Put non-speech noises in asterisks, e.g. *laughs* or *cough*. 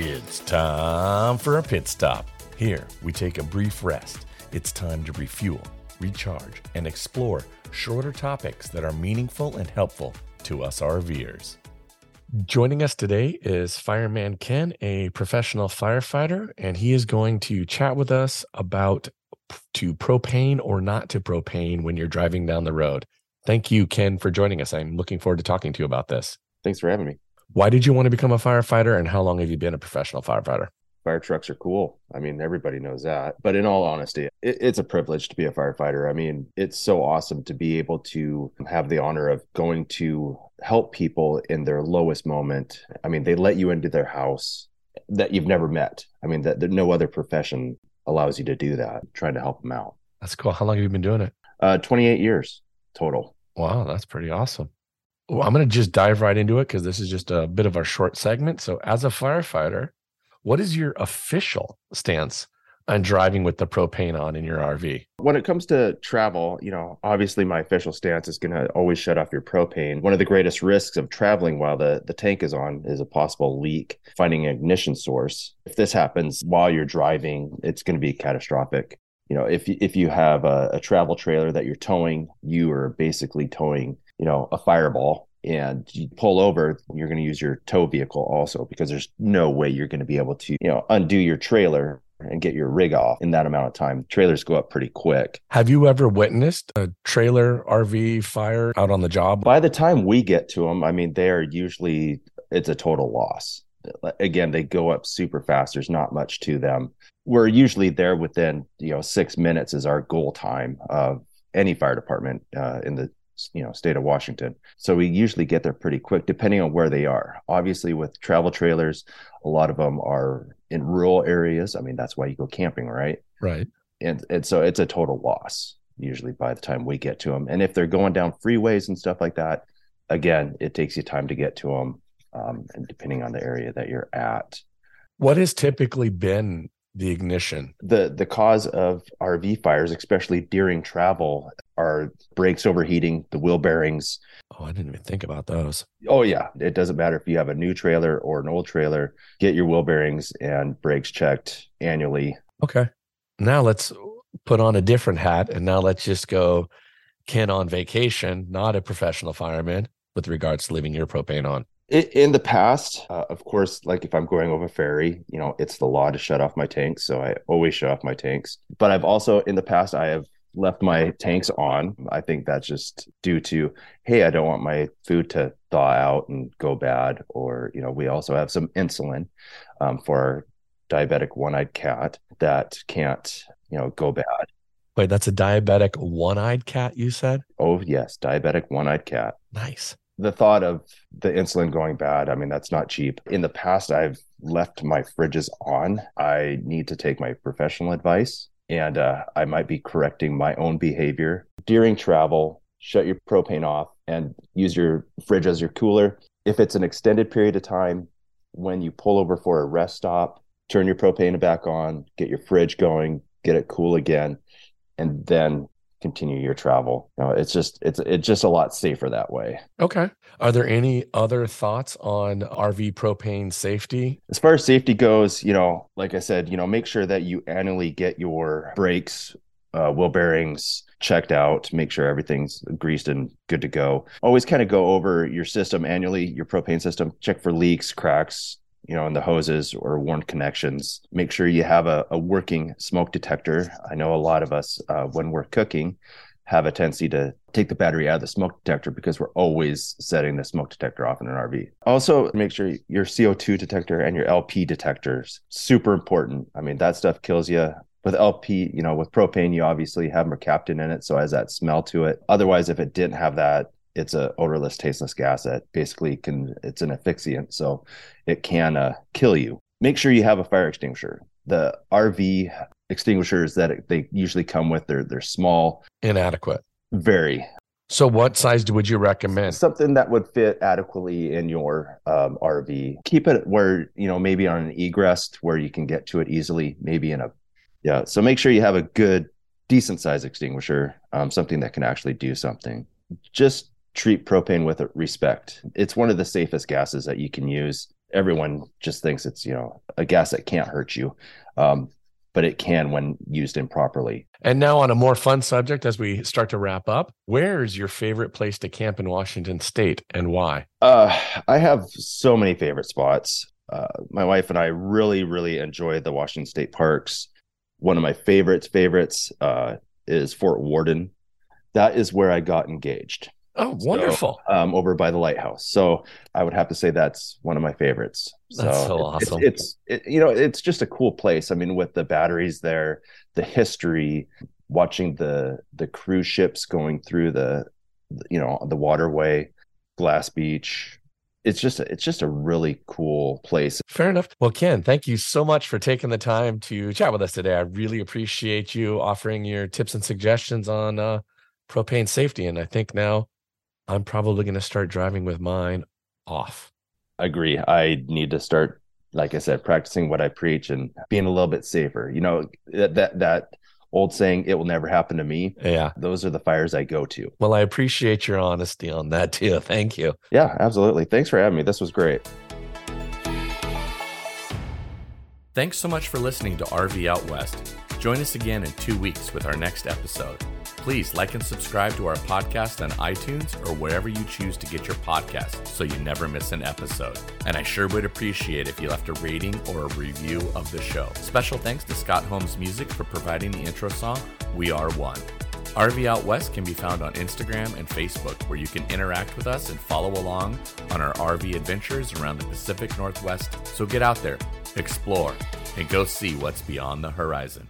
It's time for a pit stop. Here, we take a brief rest. It's time to refuel, recharge, and explore shorter topics that are meaningful and helpful to us RVers. Joining us today is Fireman Ken, a professional firefighter, and he is going to chat with us about to propane or not to propane when you're driving down the road. Thank you, Ken, for joining us. I'm looking forward to talking to you about this. Thanks for having me. Why did you want to become a firefighter and how long have you been a professional firefighter? Fire trucks are cool. I mean, everybody knows that. But in all honesty, it, it's a privilege to be a firefighter. I mean, it's so awesome to be able to have the honor of going to help people in their lowest moment. I mean, they let you into their house that you've never met. I mean, that, that no other profession allows you to do that, trying to help them out. That's cool. How long have you been doing it? Uh, 28 years total. Wow, that's pretty awesome. Well, I'm going to just dive right into it because this is just a bit of our short segment. So, as a firefighter, what is your official stance on driving with the propane on in your RV? When it comes to travel, you know, obviously my official stance is going to always shut off your propane. One of the greatest risks of traveling while the, the tank is on is a possible leak, finding an ignition source. If this happens while you're driving, it's going to be catastrophic. You know, if if you have a, a travel trailer that you're towing, you are basically towing you know, a fireball and you pull over, you're going to use your tow vehicle also because there's no way you're going to be able to, you know, undo your trailer and get your rig off in that amount of time. Trailers go up pretty quick. Have you ever witnessed a trailer RV fire out on the job? By the time we get to them, I mean, they are usually, it's a total loss. Again, they go up super fast. There's not much to them. We're usually there within, you know, six minutes is our goal time of any fire department uh, in the you know state of Washington. So we usually get there pretty quick, depending on where they are. Obviously, with travel trailers, a lot of them are in rural areas. I mean, that's why you go camping, right? Right. And and so it's a total loss usually by the time we get to them. And if they're going down freeways and stuff like that, again, it takes you time to get to them, um, and depending on the area that you're at. What has typically been the ignition? The the cause of RV fires, especially during travel, are brakes overheating, the wheel bearings. Oh, I didn't even think about those. Oh yeah, it doesn't matter if you have a new trailer or an old trailer. Get your wheel bearings and brakes checked annually. Okay. Now let's put on a different hat and now let's just go Ken on vacation, not a professional fireman with regards to leaving your propane on in the past uh, of course like if i'm going over ferry you know it's the law to shut off my tanks so i always shut off my tanks but i've also in the past i have left my tanks on. I think that's just due to hey i don't want my food to thaw out and go bad or you know we also have some insulin um, for our diabetic one-eyed cat that can't you know go bad. Wait that's a diabetic one-eyed cat you said? Oh yes diabetic one-eyed cat. Nice. The thought of the insulin going bad, I mean, that's not cheap. In the past, I've left my fridges on. I need to take my professional advice and uh, I might be correcting my own behavior. During travel, shut your propane off and use your fridge as your cooler. If it's an extended period of time, when you pull over for a rest stop, turn your propane back on, get your fridge going, get it cool again, and then continue your travel. You know, it's just it's it's just a lot safer that way. Okay. Are there any other thoughts on RV propane safety? As far as safety goes, you know, like I said, you know, make sure that you annually get your brakes, uh, wheel bearings checked out, make sure everything's greased and good to go. Always kind of go over your system annually, your propane system, check for leaks, cracks, you know, in the hoses or worn connections. Make sure you have a, a working smoke detector. I know a lot of us, uh, when we're cooking, have a tendency to take the battery out of the smoke detector because we're always setting the smoke detector off in an RV. Also, make sure your CO2 detector and your LP detectors super important. I mean, that stuff kills you. With LP, you know, with propane, you obviously have mercaptan in it, so it has that smell to it. Otherwise, if it didn't have that, it's a odorless, tasteless gas that basically can it's an asphyxiant, so it can uh, kill you. Make sure you have a fire extinguisher. The RV extinguishers that they usually come with they're they're small, inadequate, very. So, what size would you recommend? Something that would fit adequately in your um, RV. Keep it where you know maybe on an egress where you can get to it easily. Maybe in a yeah. So make sure you have a good, decent size extinguisher, um, something that can actually do something. Just treat propane with respect. It's one of the safest gases that you can use. everyone just thinks it's you know a gas that can't hurt you um, but it can when used improperly. And now on a more fun subject as we start to wrap up where is your favorite place to camp in washington state and why? Uh, i have so many favorite spots. Uh, my wife and i really really enjoy the washington state parks. One of my favorites favorites uh, is fort worden that is where i got engaged Oh, wonderful! So, um, over by the lighthouse. So I would have to say that's one of my favorites. So that's so awesome. It's, it's it, you know it's just a cool place. I mean, with the batteries there, the history, watching the the cruise ships going through the you know the waterway, Glass Beach. It's just it's just a really cool place. Fair enough. Well, Ken, thank you so much for taking the time to chat with us today. I really appreciate you offering your tips and suggestions on uh, propane safety. And I think now I'm probably going to start driving with mine off. I Agree. I need to start, like I said, practicing what I preach and being a little bit safer. You know that that that old saying, "It will never happen to me." Yeah, those are the fires I go to. Well, I appreciate your honesty on that too. *laughs* Thank you. Yeah, absolutely. Thanks for having me. This was great. Thanks so much for listening to RV Out West. Join us again in two weeks with our next episode. Please like and subscribe to our podcast on iTunes or wherever you choose to get your podcast so you never miss an episode. And I sure would appreciate if you left a rating or a review of the show. Special thanks to Scott Holmes Music for providing the intro song, We Are One. RV Out West can be found on Instagram and Facebook, where you can interact with us and follow along on our RV adventures around the Pacific Northwest. So get out there, explore, and go see what's beyond the horizon.